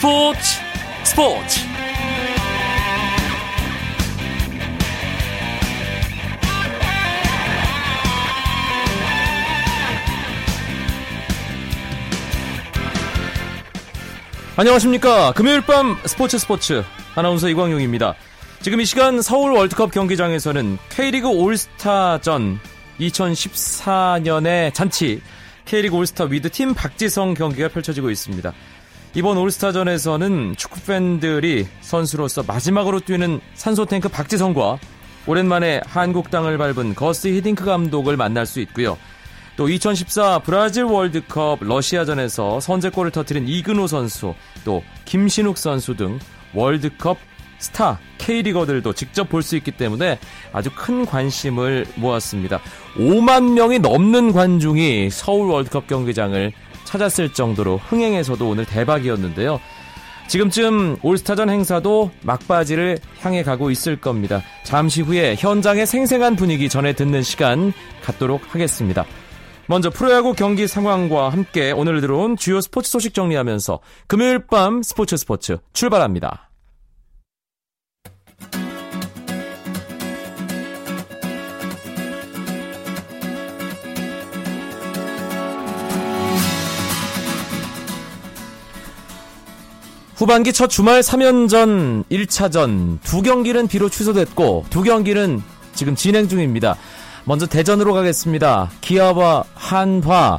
스포츠 스포츠. 안녕하십니까. 금요일 밤 스포츠 스포츠. 아나운서 이광용입니다. 지금 이 시간 서울 월드컵 경기장에서는 K리그 올스타전 2014년의 잔치. K리그 올스타 with 팀 박지성 경기가 펼쳐지고 있습니다. 이번 올스타전에서는 축구 팬들이 선수로서 마지막으로 뛰는 산소 탱크 박지성과 오랜만에 한국 땅을 밟은 거스 히딩크 감독을 만날 수 있고요. 또 2014 브라질 월드컵 러시아전에서 선제골을 터뜨린 이근호 선수, 또 김신욱 선수 등 월드컵 스타 K리거들도 직접 볼 수 있기 때문에 아주 큰 관심을 모았습니다. 5만 명이 넘는 관중이 서울 월드컵 경기장을 찾았을 정도로 흥행에서도 오늘 대박이었는데요. 지금쯤 올스타전 행사도 막바지를 향해 가고 있을 겁니다. 잠시 후에 현장의 생생한 분위기 전해 듣는 시간 갖도록 하겠습니다. 먼저 프로야구 경기 상황과 함께 오늘 들어온 주요 스포츠 소식 정리하면서 금요일 밤 스포츠 스포츠 출발합니다. 후반기 첫 주말 3연전 1차전 두 경기는 비로 취소됐고 두 경기는 지금 진행 중입니다. 먼저 대전으로 가겠습니다. 기아와 한화.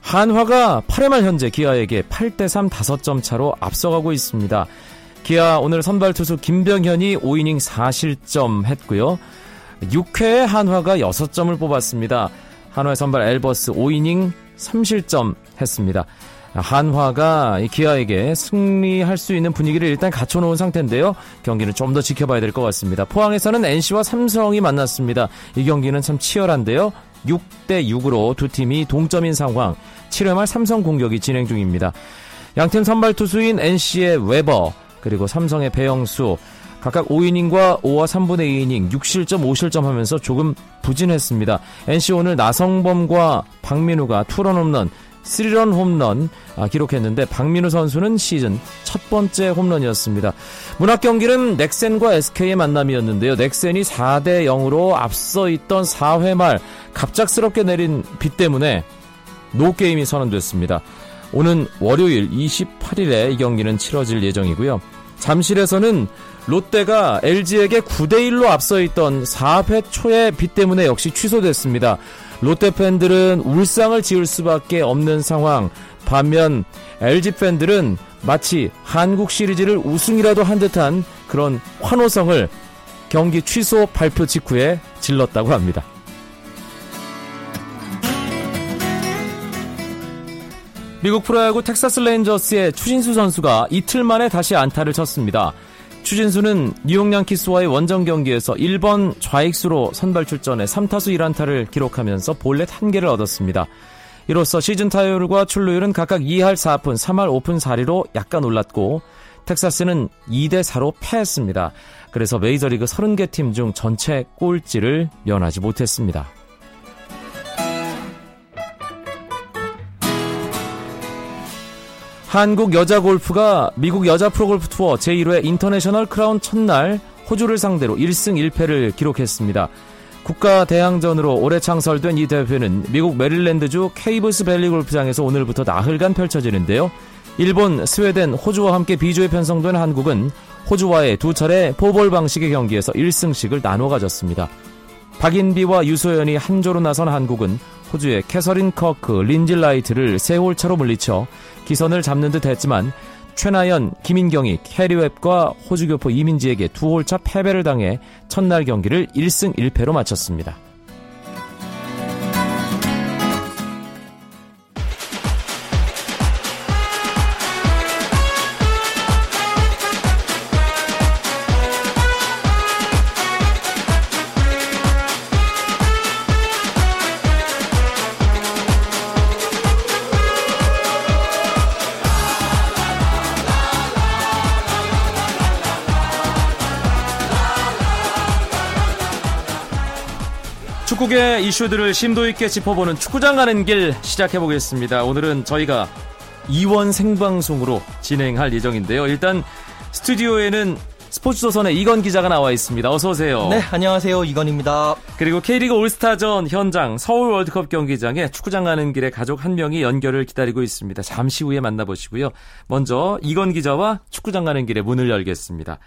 한화가 8회 말 현재 기아에게 8대3 5점 차로 앞서가고 있습니다. 기아 오늘 선발 투수 김병현이 5이닝 4실점 했고요. 6회에 한화가 6점을 뽑았습니다. 한화의 선발 엘버스 5이닝 3실점 했습니다. 한화가 기아에게 승리할 수 있는 분위기를 일단 갖춰놓은 상태인데요. 경기는 좀 더 지켜봐야 될 것 같습니다. 포항에서는 NC와 삼성이 만났습니다. 이 경기는 참 치열한데요. 6대 6으로 두 팀이 동점인 상황. 7회 말 삼성 공격이 진행 중입니다. 양팀 선발 투수인 NC의 웨버 그리고 삼성의 배영수 각각 5이닝과 5와 3분의 2이닝 6실점 5실점 하면서 조금 부진했습니다. NC 오늘 나성범과 박민우가 투런 홈런 3런 홈런 아, 기록했는데 박민우 선수는 시즌 첫 번째 홈런이었습니다. 문학 경기는 넥센과 SK의 만남이었는데요. 넥센이 4대 0으로 앞서 있던 4회 말 갑작스럽게 내린 비 때문에 노게임이 선언됐습니다. 오는 월요일 28일에 이 경기는 치러질 예정이고요. 잠실에서는 롯데가 LG에게 9대1로 앞서 있던 4회 초의 비 때문에 역시 취소됐습니다. 롯데 팬들은 울상을 지을 수밖에 없는 상황. 반면 LG 팬들은 마치 한국 시리즈를 우승이라도 한 듯한 그런 환호성을 경기 취소 발표 직후에 질렀다고 합니다. 미국 프로야구 텍사스 레인저스의 추신수 선수가 이틀 만에 다시 안타를 쳤습니다. 추신수는 뉴욕 양키스와의 원정 경기에서 1번 좌익수로 선발 출전해 3타수 1안타를 기록하면서 볼넷 1개를 얻었습니다. 이로써 시즌 타율과 출루율은 각각 2할 4푼, 3할 5푼 4리로 약간 올랐고 텍사스는 2대 4로 패했습니다. 그래서 메이저리그 30개 팀 중 전체 꼴찌를 면하지 못했습니다. 한국 여자 골프가 미국 여자 프로골프 투어 제1회 인터내셔널 크라운 첫날 호주를 상대로 1승 1패를 기록했습니다. 국가 대항전으로 올해 창설된 이 대회는 미국 메릴랜드주 케이브스 밸리 골프장에서 오늘부터 나흘간 펼쳐지는데요. 일본, 스웨덴, 호주와 함께 B조에 편성된 한국은 호주와의 두 차례 포볼 방식의 경기에서 1승씩을 나눠 가졌습니다. 박인비와 유소연이 한조로 나선 한국은 호주의 캐서린 커크, 린지 라이트를 세 홀차로 물리쳐 기선을 잡는 듯 했지만 최나연, 김인경이 캐리 웹과 호주교포 이민지에게 두 홀차 패배를 당해 첫날 경기를 1승 1패로 마쳤습니다. 이슈들을 심도 있게 짚어보는 축구장 가는 길 시작해 보겠습니다. 오늘은 저희가 이원 생방송으로 진행할 예정인데요. 일단 스튜디오에는 스포츠조선의 이건 기자가 나와 있습니다. 어서 오세요. 네, 안녕하세요. 이건입니다. 그리고 K리그 올스타전 현장 서울 월드컵 경기장에 축구장 가는 길에 가족 한 명이 연결을 기다리고 있습니다. 잠시 후에 만나보시고요. 먼저 이건 기자와 축구장 가는 길에 문을 열겠습니다.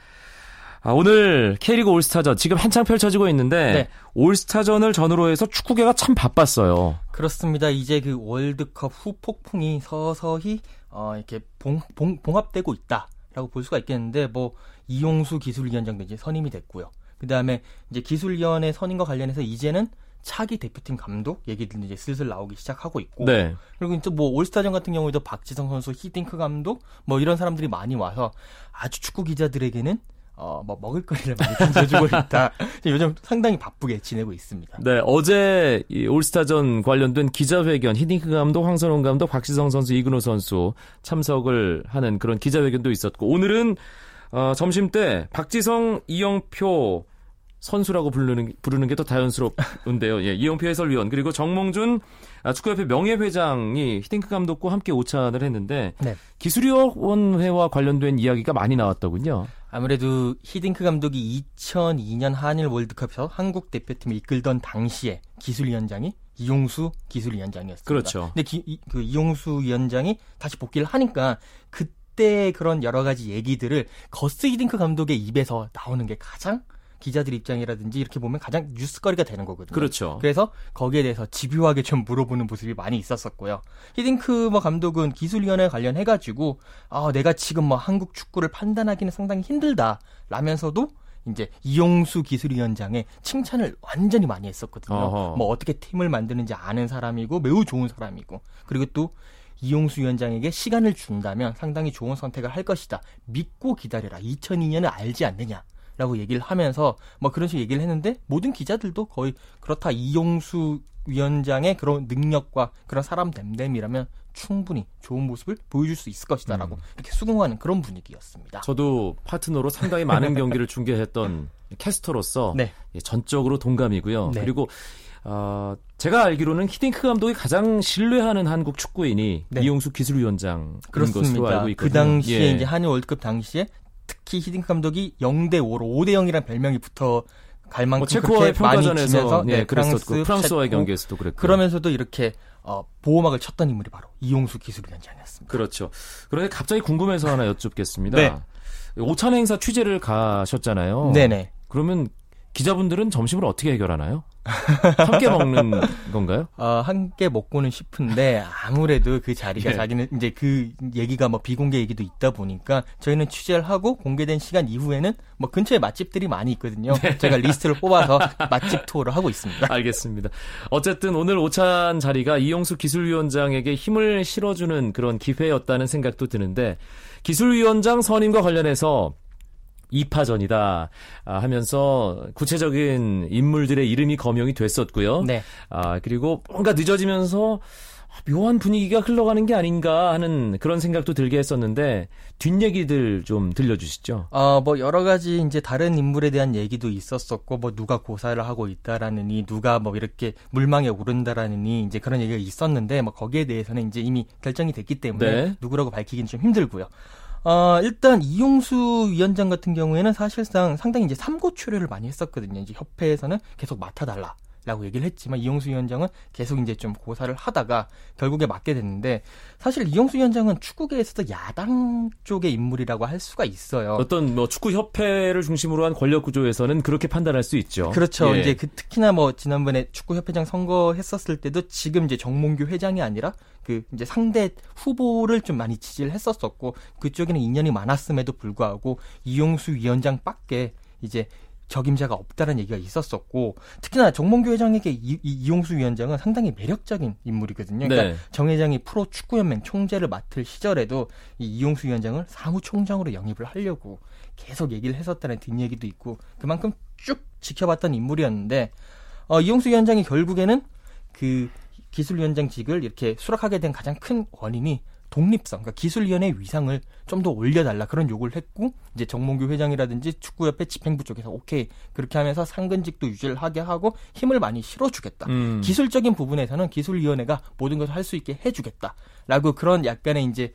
아, 오늘 K리그 올스타전 지금 한창 펼쳐지고 있는데 네. 올스타전을 전후로 해서 축구계가 참 바빴어요. 그렇습니다. 이제 그 월드컵 후 폭풍이 서서히 어, 이렇게 봉, 봉, 봉합되고 있다라고 볼 수가 있겠는데 뭐 이용수 기술위원장도 이제 선임이 됐고요. 그 다음에 이제 기술위원회 선임과 관련해서 이제는 차기 대표팀 감독 얘기들도 이제 슬슬 나오기 시작하고 있고 네. 그리고 이제 뭐 올스타전 같은 경우에도 박지성 선수, 히딩크 감독 뭐 이런 사람들이 많이 와서 아주 축구 기자들에게는 어, 뭐 먹을거리를 많이 던져주고 있다. 요즘 상당히 바쁘게 지내고 있습니다. 네, 어제 이 올스타전 관련된 기자회견 히딩크 감독, 황선홍 감독, 박지성 선수, 이근호 선수 참석을 하는 그런 기자회견도 있었고 오늘은 어, 점심 때 박지성, 이영표 선수라고 부르는 부르는 게 더 자연스럽은데요. 예, 이영표 해설위원 그리고 정몽준 아, 축구협회 명예회장이 히딩크 감독과 함께 오찬을 했는데 네. 기술위원회와 관련된 이야기가 많이 나왔더군요. 아무래도 히딩크 감독이 2002년 한일 월드컵에서 한국 대표팀을 이끌던 당시에 기술위원장이 이용수 기술위원장이었습니다. 그렇죠. 근데 기, 이, 그 이용수 위원장이 다시 복귀를 하니까 그때 그런 여러 가지 얘기들을 거스 히딩크 감독의 입에서 나오는 게 가장 기자들 입장이라든지 이렇게 보면 가장 뉴스거리가 되는 거거든요. 그렇죠. 그래서 거기에 대해서 집요하게 좀 물어보는 모습이 많이 있었었고요. 히딩크 뭐 감독은 기술위원회 관련해 가지고 아 내가 지금 뭐 한국 축구를 판단하기는 상당히 힘들다 라면서도 이제 이용수 기술위원장의 칭찬을 완전히 많이 했었거든요. 어허. 뭐 어떻게 팀을 만드는지 아는 사람이고 매우 좋은 사람이고 그리고 또 이용수 위원장에게 시간을 준다면 상당히 좋은 선택을 할 것이다. 믿고 기다려라. 2002년을 알지 않느냐. 라고 얘기를 하면서 뭐 그런 식으로 얘기를 했는데 모든 기자들도 거의 그렇다 이용수 위원장의 그런 능력과 그런 사람 됨됨이라면 충분히 좋은 모습을 보여줄 수 있을 것이다라고 음. 이렇게 수긍하는 그런 분위기였습니다. 저도 파트너로 상당히 많은 경기를 중계했던 캐스터로서 네. 예, 전적으로 동감이고요. 네. 그리고 어, 제가 알기로는 히딩크 감독이 가장 신뢰하는 한국 축구인이 네. 이용수 기술위원장 그렇습니다. 알고 있거든요. 그 당시에 예. 이제 한일 월드컵 당시에 특히 히딩크 감독이 0대 5로 5대 0이라는 별명이 붙어 갈 만큼 뭐 체코와의 평가전에서 네, 네, 그랬었고 프랑스, 와의 경기에서도 그랬고 그러면서도 이렇게 어, 보호막을 쳤던 인물이 바로 이용수 기술위원장이었습니다. 그렇죠. 그런데 갑자기 궁금해서 하나 여쭙겠습니다. 네. 오찬 행사 취재를 가셨잖아요. 네네. 그러면 기자분들은 점심을 어떻게 해결하나요? 함께 먹는 건가요? 어, 함께 먹고는 싶은데 아무래도 그 자리가 예. 자기는 이제 그 얘기가 뭐 비공개 얘기도 있다 보니까 저희는 취재를 하고 공개된 시간 이후에는 뭐 근처에 맛집들이 많이 있거든요. 네. 제가 리스트를 뽑아서 맛집 투어를 하고 있습니다. 알겠습니다. 어쨌든 오늘 오찬 자리가 이용수 기술위원장에게 힘을 실어주는 그런 기회였다는 생각도 드는데 기술위원장 선임과 관련해서 2파전이다 아, 하면서 구체적인 인물들의 이름이 거명이 됐었고요. 네. 아, 그리고 뭔가 늦어지면서 묘한 분위기가 흘러가는 게 아닌가 하는 그런 생각도 들게 했었는데 뒷얘기들 좀 들려주시죠. 어, 뭐 여러 가지 이제 다른 인물에 대한 얘기도 있었었고 뭐 누가 고사를 하고 있다라느니 누가 뭐 이렇게 물망에 오른다라느니 이제 그런 얘기가 있었는데 뭐 거기에 대해서는 이제 이미 결정이 됐기 때문에 네. 누구라고 밝히기는 좀 힘들고요. 어, 일단 이용수 위원장 같은 경우에는 사실상 상당히 이제 삼고초려를 많이 했었거든요. 이제 협회에서는 계속 맡아달라. 라고 얘기를 했지만 이용수 위원장은 계속 이제 좀 고사를 하다가 결국에 맡게 됐는데 사실 이용수 위원장은 축구계에서도 야당 쪽의 인물이라고 할 수가 있어요. 어떤 뭐 축구 협회를 중심으로 한 권력 구조에서는 그렇게 판단할 수 있죠. 그렇죠. 예. 이제 그 특히나 뭐 지난번에 축구 협회장 선거 했었을 때도 지금 이제 정몽규 회장이 아니라 그 이제 상대 후보를 좀 많이 지지를 했었었고 그쪽에는 인연이 많았음에도 불구하고 이용수 위원장밖에 이제 적임자가 없다는 얘기가 있었었고 특히나 정몽규 회장에게 이, 이, 용수 위원장은 상당히 매력적인 인물이거든요. 그러니까 네. 정 회장이 프로 축구연맹 총재를 맡을 시절에도 이 이용수 위원장을 사무총장으로 영입을 하려고 계속 얘기를 했었다는 뒷얘기도 있고 그만큼 쭉 지켜봤던 인물이었는데 어, 이용수 위원장이 결국에는 그 기술위원장직을 이렇게 수락하게 된 가장 큰 원인이 독립성, 그러니까 기술위원회 위상을 좀 더 올려달라 그런 요구를 했고 이제 정몽규 회장이라든지 축구협회 집행부 쪽에서 오케이 그렇게 하면서 상근직도 유지를 하게 하고 힘을 많이 실어주겠다. 음. 기술적인 부분에서는 기술위원회가 모든 것을 할 수 있게 해주겠다라고 그런 약간의 이제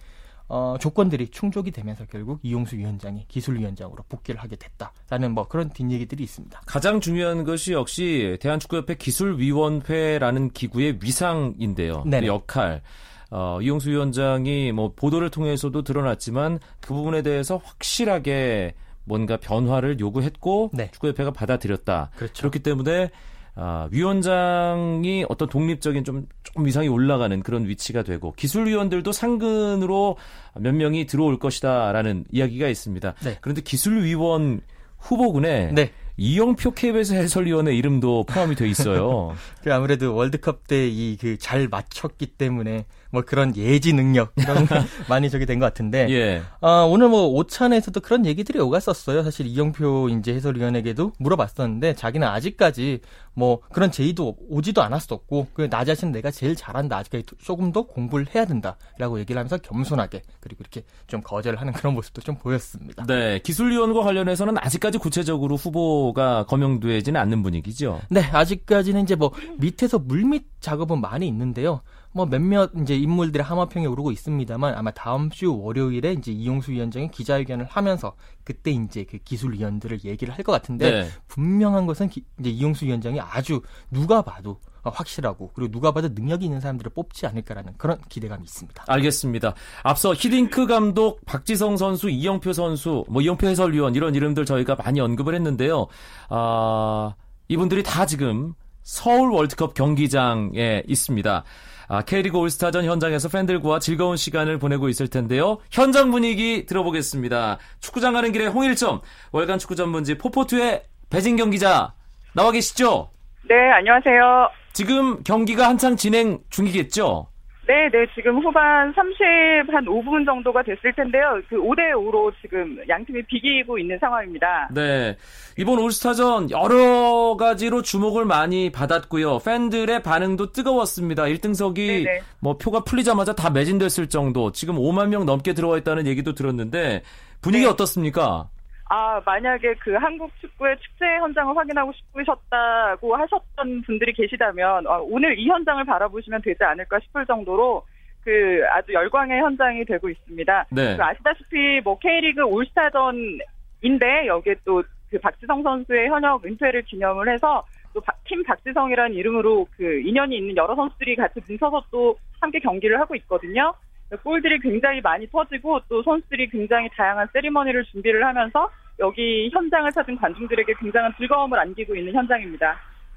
어, 조건들이 충족이 되면서 결국 이용수 위원장이 기술위원장으로 복귀를 하게 됐다라는 뭐 그런 뒷얘기들이 있습니다. 가장 중요한 것이 역시 대한축구협회 기술위원회라는 기구의 위상인데요. 그 역할. 어, 이용수 위원장이 뭐 보도를 통해서도 드러났지만 그 부분에 대해서 확실하게 뭔가 변화를 요구했고 네. 축구협회가 받아들였다. 그렇죠. 그렇기 때문에 아, 위원장이 어떤 독립적인 좀, 좀 위상이 올라가는 그런 위치가 되고 기술위원들도 상근으로 몇 명이 들어올 것이다라는 이야기가 있습니다. 네. 그런데 기술위원 후보군에 네. 이영표 KBS 해설위원의 이름도 포함이 돼 있어요. 그 아무래도 월드컵 때 이 그 잘 맞췄기 때문에 뭐 그런 예지 능력 이런 많이 저기 된 것 같은데 예. 아, 오늘 뭐 오찬에서도 그런 얘기들이 오갔었어요. 사실 이영표 이제 해설위원에게도 물어봤었는데 자기는 아직까지 뭐 그런 제의도 오지도 않았었고 그 나 자신 내가 제일 잘한다 아직까지 조금 더 공부를 해야 된다라고 얘기를 하면서 겸손하게 그리고 이렇게 좀 거절을 하는 그런 모습도 좀 보였습니다. 네, 기술위원과 관련해서는 아직까지 구체적으로 후보가 거명되지는 않는 분위기죠. 네, 아직까지는 이제 뭐 밑에서 물밑 작업은 많이 있는데요. 뭐 몇몇 이제 인물들의 함화평에 오르고 있습니다만 아마 다음 주 월요일에 이제 이용수 위원장이 기자회견을 하면서 그때 이제 그 기술위원들을 얘기를 할 것 같은데 네. 분명한 것은 기, 이제 이용수 위원장이 아주 누가 봐도 확실하고 그리고 누가 봐도 능력이 있는 사람들을 뽑지 않을까라는 그런 기대감이 있습니다. 알겠습니다. 앞서 히딩크 감독, 박지성 선수, 이영표 선수, 뭐 이영표 해설위원 이런 이름들 저희가 많이 언급을 했는데요. 아, 이분들이 다 지금 서울 월드컵 경기장에 있습니다. 아, K리그 올스타전 현장에서 팬들과 즐거운 시간을 보내고 있을 텐데요. 현장 분위기 들어보겠습니다. 축구장 가는 길에 홍일점 월간 축구 전문지 포포투의 배진경 기자 나와 계시죠? 네, 안녕하세요. 지금 경기가 한창 진행 중이겠죠? 네, 네, 지금 후반 30, 한 5분 정도가 됐을 텐데요. 그 5대 5로 지금 양 팀이 비기고 있는 상황입니다. 네. 이번 올스타전 여러 가지로 주목을 많이 받았고요. 팬들의 반응도 뜨거웠습니다. 1등석이 네네. 뭐 표가 풀리자마자 다 매진됐을 정도. 지금 5만 명 넘게 들어와 있다는 얘기도 들었는데 분위기 네. 어떻습니까? 아, 만약에 그 한국 축구의 축제 현장을 확인하고 싶으셨다고 하셨던 분들이 계시다면, 어, 오늘 이 현장을 바라보시면 되지 않을까 싶을 정도로 그 아주 열광의 현장이 되고 있습니다. 네. 그 아시다시피 뭐 K리그 올스타전인데 여기에 또 그 박지성 선수의 현역 은퇴를 기념을 해서 또 팀 박지성이라는 이름으로 그 인연이 있는 여러 선수들이 같이 뭉쳐서 또 함께 경기를 하고 있거든요. 골들이 굉장히 많이 터지고 또 선수들이 굉장히 다양한 세리머니를 준비를 하면서 여기 현장을 찾은 관중들에게 굉장한 즐거움을 안기고 있는 현장입니다.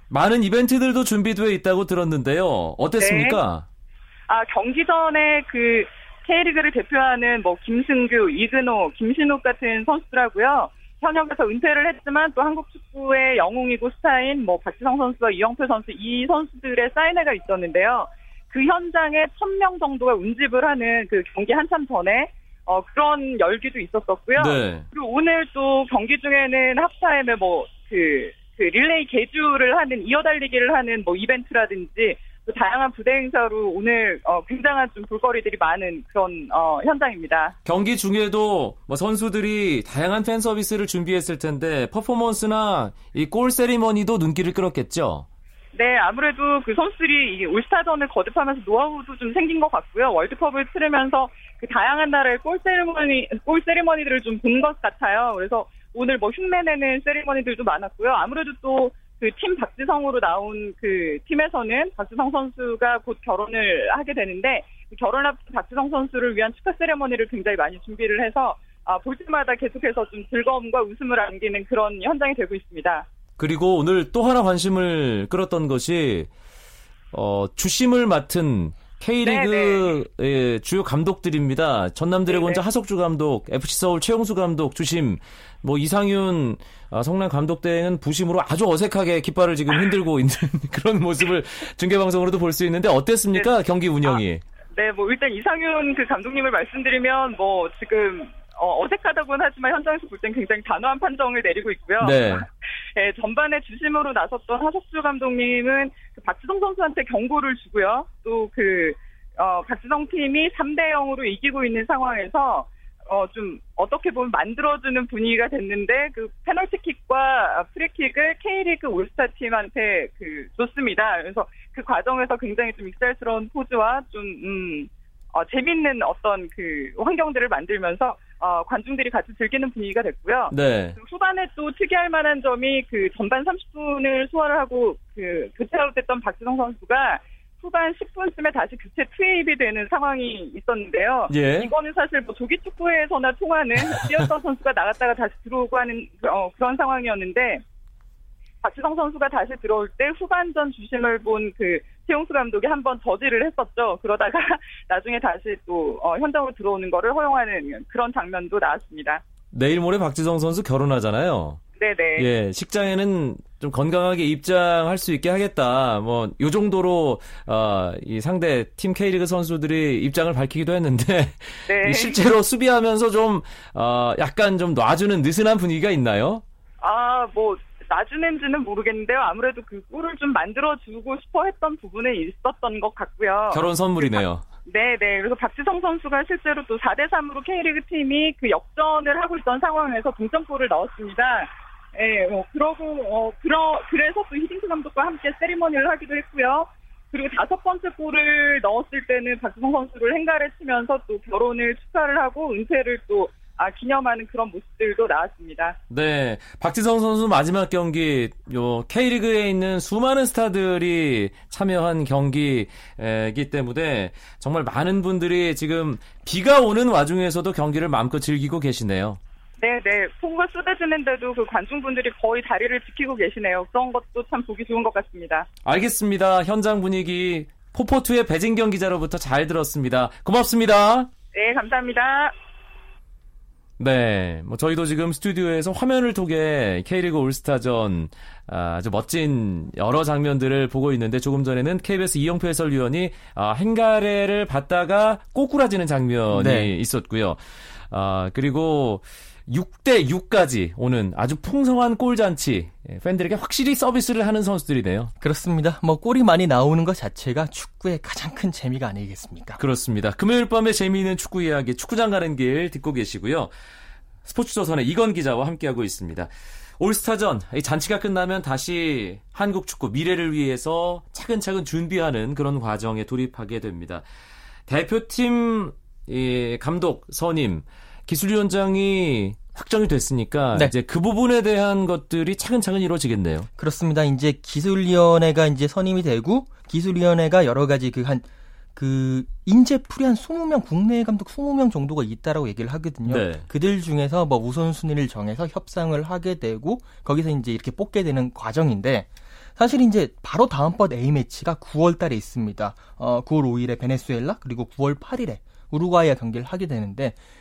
많은 이벤트들도 준비되어 있다고 들었는데요. 어땠습니까? 네. 아, 경기 전에 그 K리그를 대표하는 뭐 김승규, 이근호, 김신욱 같은 선수들하고요. 현역에서 은퇴를 했지만 또 한국 축구의 영웅이고 스타인 뭐 박지성 선수와 이영표 선수 이 선수들의 사인회가 있었는데요. 그 현장에 1000명 정도가 운집을 하는 그 경기 한참 전에 어, 그런 열기도 있었었고요. 네. 그리고 오늘 또 경기 중에는 합타임에 뭐, 그, 그 릴레이 개주를 하는, 이어달리기를 하는 뭐 이벤트라든지 또 다양한 부대 행사로 오늘 어, 굉장한 좀 볼거리들이 많은 그런 어, 현장입니다. 경기 중에도 뭐 선수들이 다양한 팬 서비스를 준비했을 텐데 퍼포먼스나 이 골 세리머니도 눈길을 끌었겠죠. 네, 아무래도 그 선수들이 이 올스타전을 거듭하면서 노하우도 좀 생긴 것 같고요. 월드컵을 치르면서 그 다양한 나라의 골 세리머니, 골 세리머니들을 좀 본 것 같아요. 그래서 오늘 뭐 흉내내는 세리머니들도 많았고요. 아무래도 또 그 팀 박지성으로 나온 그 팀에서는 박지성 선수가 곧 결혼을 하게 되는데 그 결혼 앞 박지성 선수를 위한 축하 세리머니를 굉장히 많이 준비를 해서 아, 볼 때마다 계속해서 좀 즐거움과 웃음을 안기는 그런 현장이 되고 있습니다. 그리고 오늘 또 하나 관심을 끌었던 것이 어, 주심을 맡은 K리그의 네, 네. 주요 감독들입니다. 전남 드래곤즈 네, 하석주 감독, FC 서울 최용수 감독, 주심, 뭐 이상윤 아, 성남 감독 대행은 부심으로 아주 어색하게 깃발을 지금 흔들고 있는 그런 모습을 중계 방송으로도 볼 수 있는데 어땠습니까 네. 경기 운영이? 아, 네, 뭐 일단 이상윤 그 감독님을 말씀드리면 뭐 지금 어, 어색하다고는 하지만 현장에서 볼 땐 굉장히 단호한 판정을 내리고 있고요. 네. 네, 전반에 주심으로 나섰던 하석주 감독님은 그 박지성 선수한테 경고를 주고요. 또 그, 어, 박지성 팀이 3대 0으로 이기고 있는 상황에서 어, 좀 어떻게 보면 만들어주는 분위기가 됐는데 그 페널티킥과 프리킥을 K리그 올스타 팀한테 그 줬습니다. 그래서 그 과정에서 굉장히 좀 익살스러운 포즈와 좀 음, 어, 재밌는 어떤 그 환경들을 만들면서 어, 관중들이 같이 즐기는 분위기가 됐고요. 네. 그 후반에 또 특이할 만한 점이 그 전반 30분을 소화를 하고 그 교체 아웃됐던 박지성 선수가 후반 10분쯤에 다시 교체 투입이 되는 상황이 있었는데요. 예. 이거는 사실 뭐 조기 축구에서나 통하는 뛰었던 선수가 나갔다가 다시 들어오고 하는 어, 그런 상황이었는데 박지성 선수가 다시 들어올 때 후반전 주심을 본그 최용수 감독이 한 번 저지를 했었죠. 그러다가 나중에 다시 또 어, 현장으로 들어오는 거를 허용하는 그런 장면도 나왔습니다. 내일 모레 박지성 선수 결혼하잖아요. 네네. 예, 식장에는 좀 건강하게 입장할 수 있게 하겠다. 뭐, 요 정도로, 어, 이 상대 팀 K리그 선수들이 입장을 밝히기도 했는데, 네. 실제로 수비하면서 좀, 어, 약간 좀 놔주는 느슨한 분위기가 있나요? 아, 뭐, 놔주는지는 모르겠는데요. 아무래도 그 골을 좀 만들어주고 싶어 했던 부분은 있었던 것 같고요. 결혼 선물이네요. 네 네. 그래서 박지성 선수가 실제로 또 4대3으로 K리그 팀이 그 역전을 하고 있던 상황에서 동점골을 넣었습니다. 예, 뭐, 그러고, 어, 그러, 그래서 또 히딩크 감독과 함께 세리머니를 하기도 했고요. 그리고 다섯 번째 골을 넣었을 때는 박지성 선수를 행가를 치면서 또 결혼을 축하를 하고 은퇴를 또 아, 기념하는 그런 모습들도 나왔습니다. 네. 박지성 선수 마지막 경기, 요, K리그에 있는 수많은 스타들이 참여한 경기이기 때문에 정말 많은 분들이 지금 비가 오는 와중에서도 경기를 마음껏 즐기고 계시네요. 네 네. 폭우가 쏟아지는데도 그 관중분들이 거의 다리를 지키고 계시네요. 그런 것도 참 보기 좋은 것 같습니다. 알겠습니다. 현장 분위기 포포투의 배진경 기자로부터 잘 들었습니다. 고맙습니다. 네, 감사합니다. 네, 뭐 저희도 지금 스튜디오에서 화면을 통해 K리그 올스타전 아, 아주 멋진 여러 장면들을 보고 있는데 조금 전에는 KBS 이영표 해설위원이 아, 행가래를 받다가 꼬꾸라지는 장면이 네. 있었고요. 아, 그리고 6대 6까지 오는 아주 풍성한 골잔치 예, 팬들에게 확실히 서비스를 하는 선수들이네요. 그렇습니다. 뭐 골이 많이 나오는 것 자체가 축구의 가장 큰 재미가 아니겠습니까? 그렇습니다. 금요일 밤에 재미있는 축구 이야기 축구장 가는 길 듣고 계시고요. 스포츠조선의 이건 기자와 함께하고 있습니다. 올스타전 이 잔치가 끝나면 다시 한국 축구 미래를 위해서 차근차근 준비하는 그런 과정에 돌입하게 됩니다. 대표팀 이 감독 선임 기술위원장이 확정이 됐으니까 네. 이제 그 부분에 대한 것들이 차근차근 이루어지겠네요. 그렇습니다. 이제 기술위원회가 이제 선임이 되고 기술위원회가 여러 가지 그한그 인재풀이 한 20명 국내 감독 20명 정도가 있다라고 얘기를 하거든요. 네. 그들 중에서 뭐 우선순위를 정해서 협상을 하게 되고 거기서 이제 이렇게 뽑게 되는 과정인데 사실 이제 바로 다음번 A 매치가 9월 달에 있습니다. 어 9월 5일에 베네수엘라 그리고 9월 8일에 우루과이와 경기를 하게 되는데 그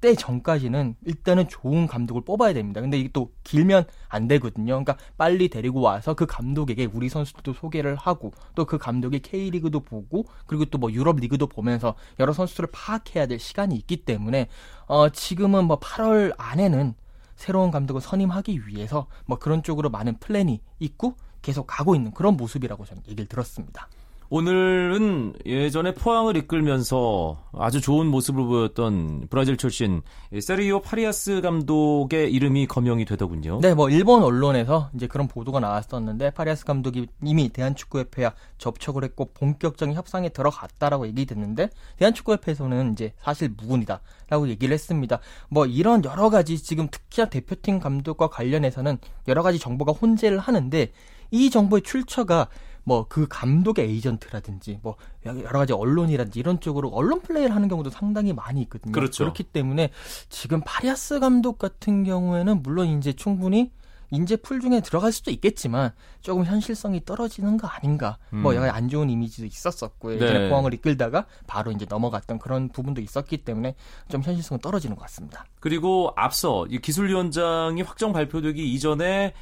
때 전까지는 일단은 좋은 감독을 뽑아야 됩니다. 근데 이게 또 길면 안 되거든요. 그러니까 빨리 데리고 와서 그 감독에게 우리 선수들도 소개를 하고 또 그 감독이 K리그도 보고 그리고 또 뭐 유럽 리그도 보면서 여러 선수들을 파악해야 될 시간이 있기 때문에 어 지금은 뭐 8월 안에는 새로운 감독을 선임하기 위해서 뭐 그런 쪽으로 많은 플랜이 있고 계속 가고 있는 그런 모습이라고 저는 얘기를 들었습니다. 오늘은 예전에 포항을 이끌면서 아주 좋은 모습을 보였던 브라질 출신 세리오 파리아스 감독의 이름이 거명이 되더군요. 네, 뭐 일본 언론에서 이제 그런 보도가 나왔었는데 파리아스 감독이 이미 대한축구협회와 접촉을 했고 본격적인 협상에 들어갔다라고 얘기됐는데 대한축구협회에서는 이제 사실 무근이다라고 얘기를 했습니다. 뭐 이런 여러 가지 지금 특히나 대표팀 감독과 관련해서는 여러 가지 정보가 혼재를 하는데 이 정보의 출처가 뭐 그 감독의 에이전트라든지 뭐 여러 가지 언론이라든지 이런 쪽으로 언론 플레이를 하는 경우도 상당히 많이 있거든요. 그렇죠. 그렇기 때문에 지금 파리아스 감독 같은 경우에는 물론 이제 충분히 인재 풀 중에 들어갈 수도 있겠지만 조금 현실성이 떨어지는 거 아닌가. 뭐 음. 여기 안 좋은 이미지도 있었었고 예전에 네. 포항을 이끌다가 바로 이제 넘어갔던 그런 부분도 있었기 때문에 좀 현실성은 떨어지는 것 같습니다. 그리고 앞서 이 기술위원장이 확정 발표되기 이전에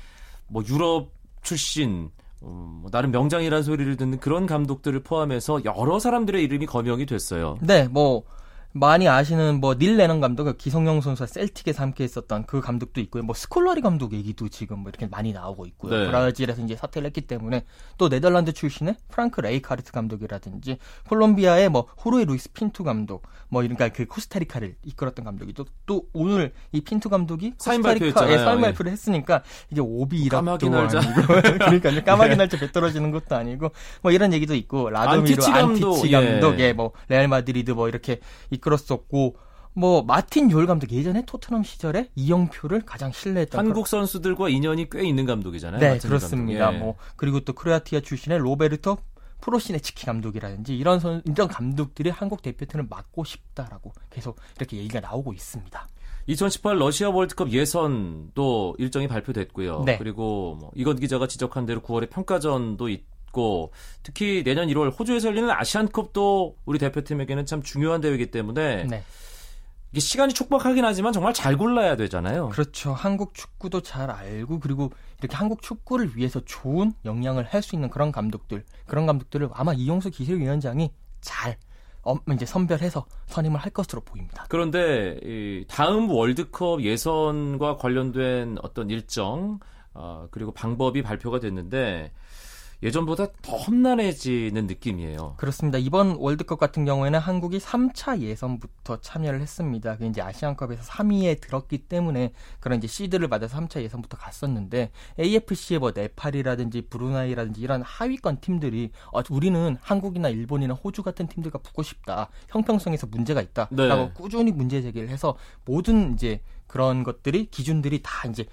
뭐 유럽 출신 음, 뭐 나름 명장이라는 소리를 듣는 그런 감독들을 포함해서 여러 사람들의 이름이 거명이 됐어요. 네, 뭐 많이 아시는 뭐 닐 레넌 감독, 그 기성용 선수와 셀틱에서 함께 했었던 그 감독도 있고요. 뭐 스콜라리 감독 얘기도 지금 뭐 이렇게 많이 나오고 있고요. 네. 브라질에서 이제 사퇴를 했기 때문에 또 네덜란드 출신의 프랑크 레이카르트 감독이라든지 콜롬비아의 뭐 호르헤 루이스 핀투 감독, 뭐 이러니까 그 코스타리카를 이끌었던 감독이 또, 또 오늘 이 핀투 감독이 코스타리카에. 사인 예. 발표를 했으니까 이제 오비 까마귀 날자. 아니고 그러니까 이제 까마귀 날자 배 떨어지는 것도 아니고 뭐 이런 얘기도 있고 라도미로 안티치 감독, 안티치 예. 감독, 예, 뭐 레알 마드리드 뭐 이렇게 이끌었었고 뭐 마틴 욜 감독 예전에 토트넘 시절에 이영표를 가장 신뢰했던 한국 선수들과 인연이 꽤 있는 감독이잖아요. 네, 그렇습니다. 예. 뭐 그리고 또 크로아티아 출신의 로베르토 프로시네치키 감독이라든지 이런 선 이런 감독들이 한국 대표팀을 맡고 싶다라고 계속 이렇게 얘기가 나오고 있습니다. 2018 러시아 월드컵 예선도 일정이 발표됐고요. 네. 그리고 뭐 이건 기자가 지적한 대로 9월에 평가전도 있 고 특히 내년 1월 호주에서 열리는 아시안컵도 우리 대표팀에게는 참 중요한 대회이기 때문에 네. 이게 시간이 촉박하긴 하지만 정말 잘 골라야 되잖아요. 그렇죠. 한국 축구도 잘 알고 그리고 이렇게 한국 축구를 위해서 좋은 역량을 할 수 있는 그런 감독들, 그런 감독들을 아마 이용수 기술위원장이 잘 어, 이제 선별해서 선임을 할 것으로 보입니다. 그런데 이 다음 월드컵 예선과 관련된 어떤 일정 어, 그리고 방법이 발표가 됐는데 예전보다 더 험난해지는 느낌이에요. 그렇습니다. 이번 월드컵 같은 경우에는 한국이 3차 예선부터 참여를 했습니다. 그 이제 아시안컵에서 3위에 들었기 때문에 그런 이제 시드를 받아서 3차 예선부터 갔었는데 AFC의 뭐 네팔이라든지 브루나이라든지 이런 하위권 팀들이 어, 우리는 한국이나 일본이나 호주 같은 팀들과 붙고 싶다. 형평성에서 문제가 있다라고 네. 꾸준히 문제 제기를 해서 모든 이제 그런 것들이 기준들이 다 이제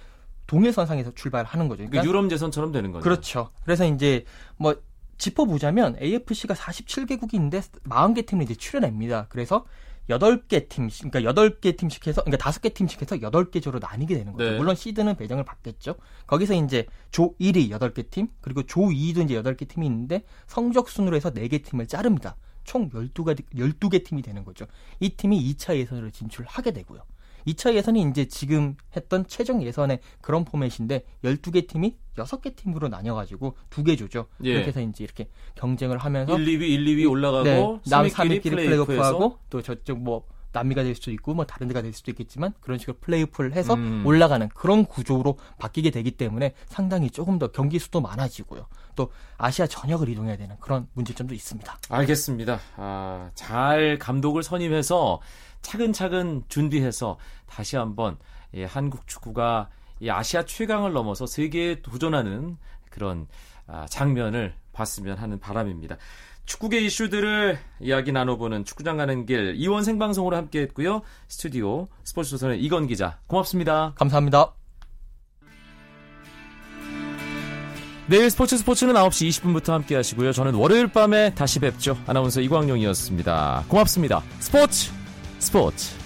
동일선상에서 출발하는 거죠. 그러니까 유럽 예선처럼 되는 거죠. 그렇죠. 그래서 이제 뭐 짚어보자면 AFC가 47개국이 있는데 40개 팀을 이제 출연합니다. 그래서 8개 팀, 그러니까 8개 팀씩 해서, 그러니까 5개 팀씩 해서 8개 조로 나뉘게 되는 거죠. 네. 물론 시드는 배정을 받겠죠. 거기서 이제 조 1위 8개 팀, 그리고 조 2위도 이제 8개 팀이 있는데 성적 순으로 해서 4개 팀을 자릅니다. 총 12개, 12개 팀이 되는 거죠. 이 팀이 2차 예선으로 진출하게 되고요. 2차 예선이 이제 지금 했던 최종 예선의 그런 포맷인데 12개 팀이 6개 팀으로 나뉘어 가지고 두 개 조죠. 예. 이렇게 해서 이제 이렇게 경쟁을 하면서 1, 2위, 1, 2위 올라가고 네, 남 3위끼리 3위끼리 플레이오프에서 플레이오프하고 또 저쪽 뭐 남미가 될 수도 있고 뭐 다른 데가 될 수도 있겠지만 그런 식으로 플레이오프를 해서 음. 올라가는 그런 구조로 바뀌게 되기 때문에 상당히 조금 더 경기 수도 많아지고요. 또 아시아 전역을 이동해야 되는 그런 문제점도 있습니다. 알겠습니다. 아, 잘 감독을 선임해서 차근차근 준비해서 다시 한번 이 한국 축구가 이 아시아 최강을 넘어서 세계에 도전하는 그런 아, 장면을 봤으면 하는 바람입니다. 축구계 이슈들을 이야기 나눠보는 축구장 가는 길 이원 생방송으로 함께했고요. 스튜디오 스포츠 조선의 이건 기자 고맙습니다. 감사합니다. 내일 스포츠 스포츠는 9시 20분부터 함께 하시고요. 저는 월요일 밤에 다시 뵙죠. 아나운서 이광용이었습니다. 고맙습니다. 스포츠 스포츠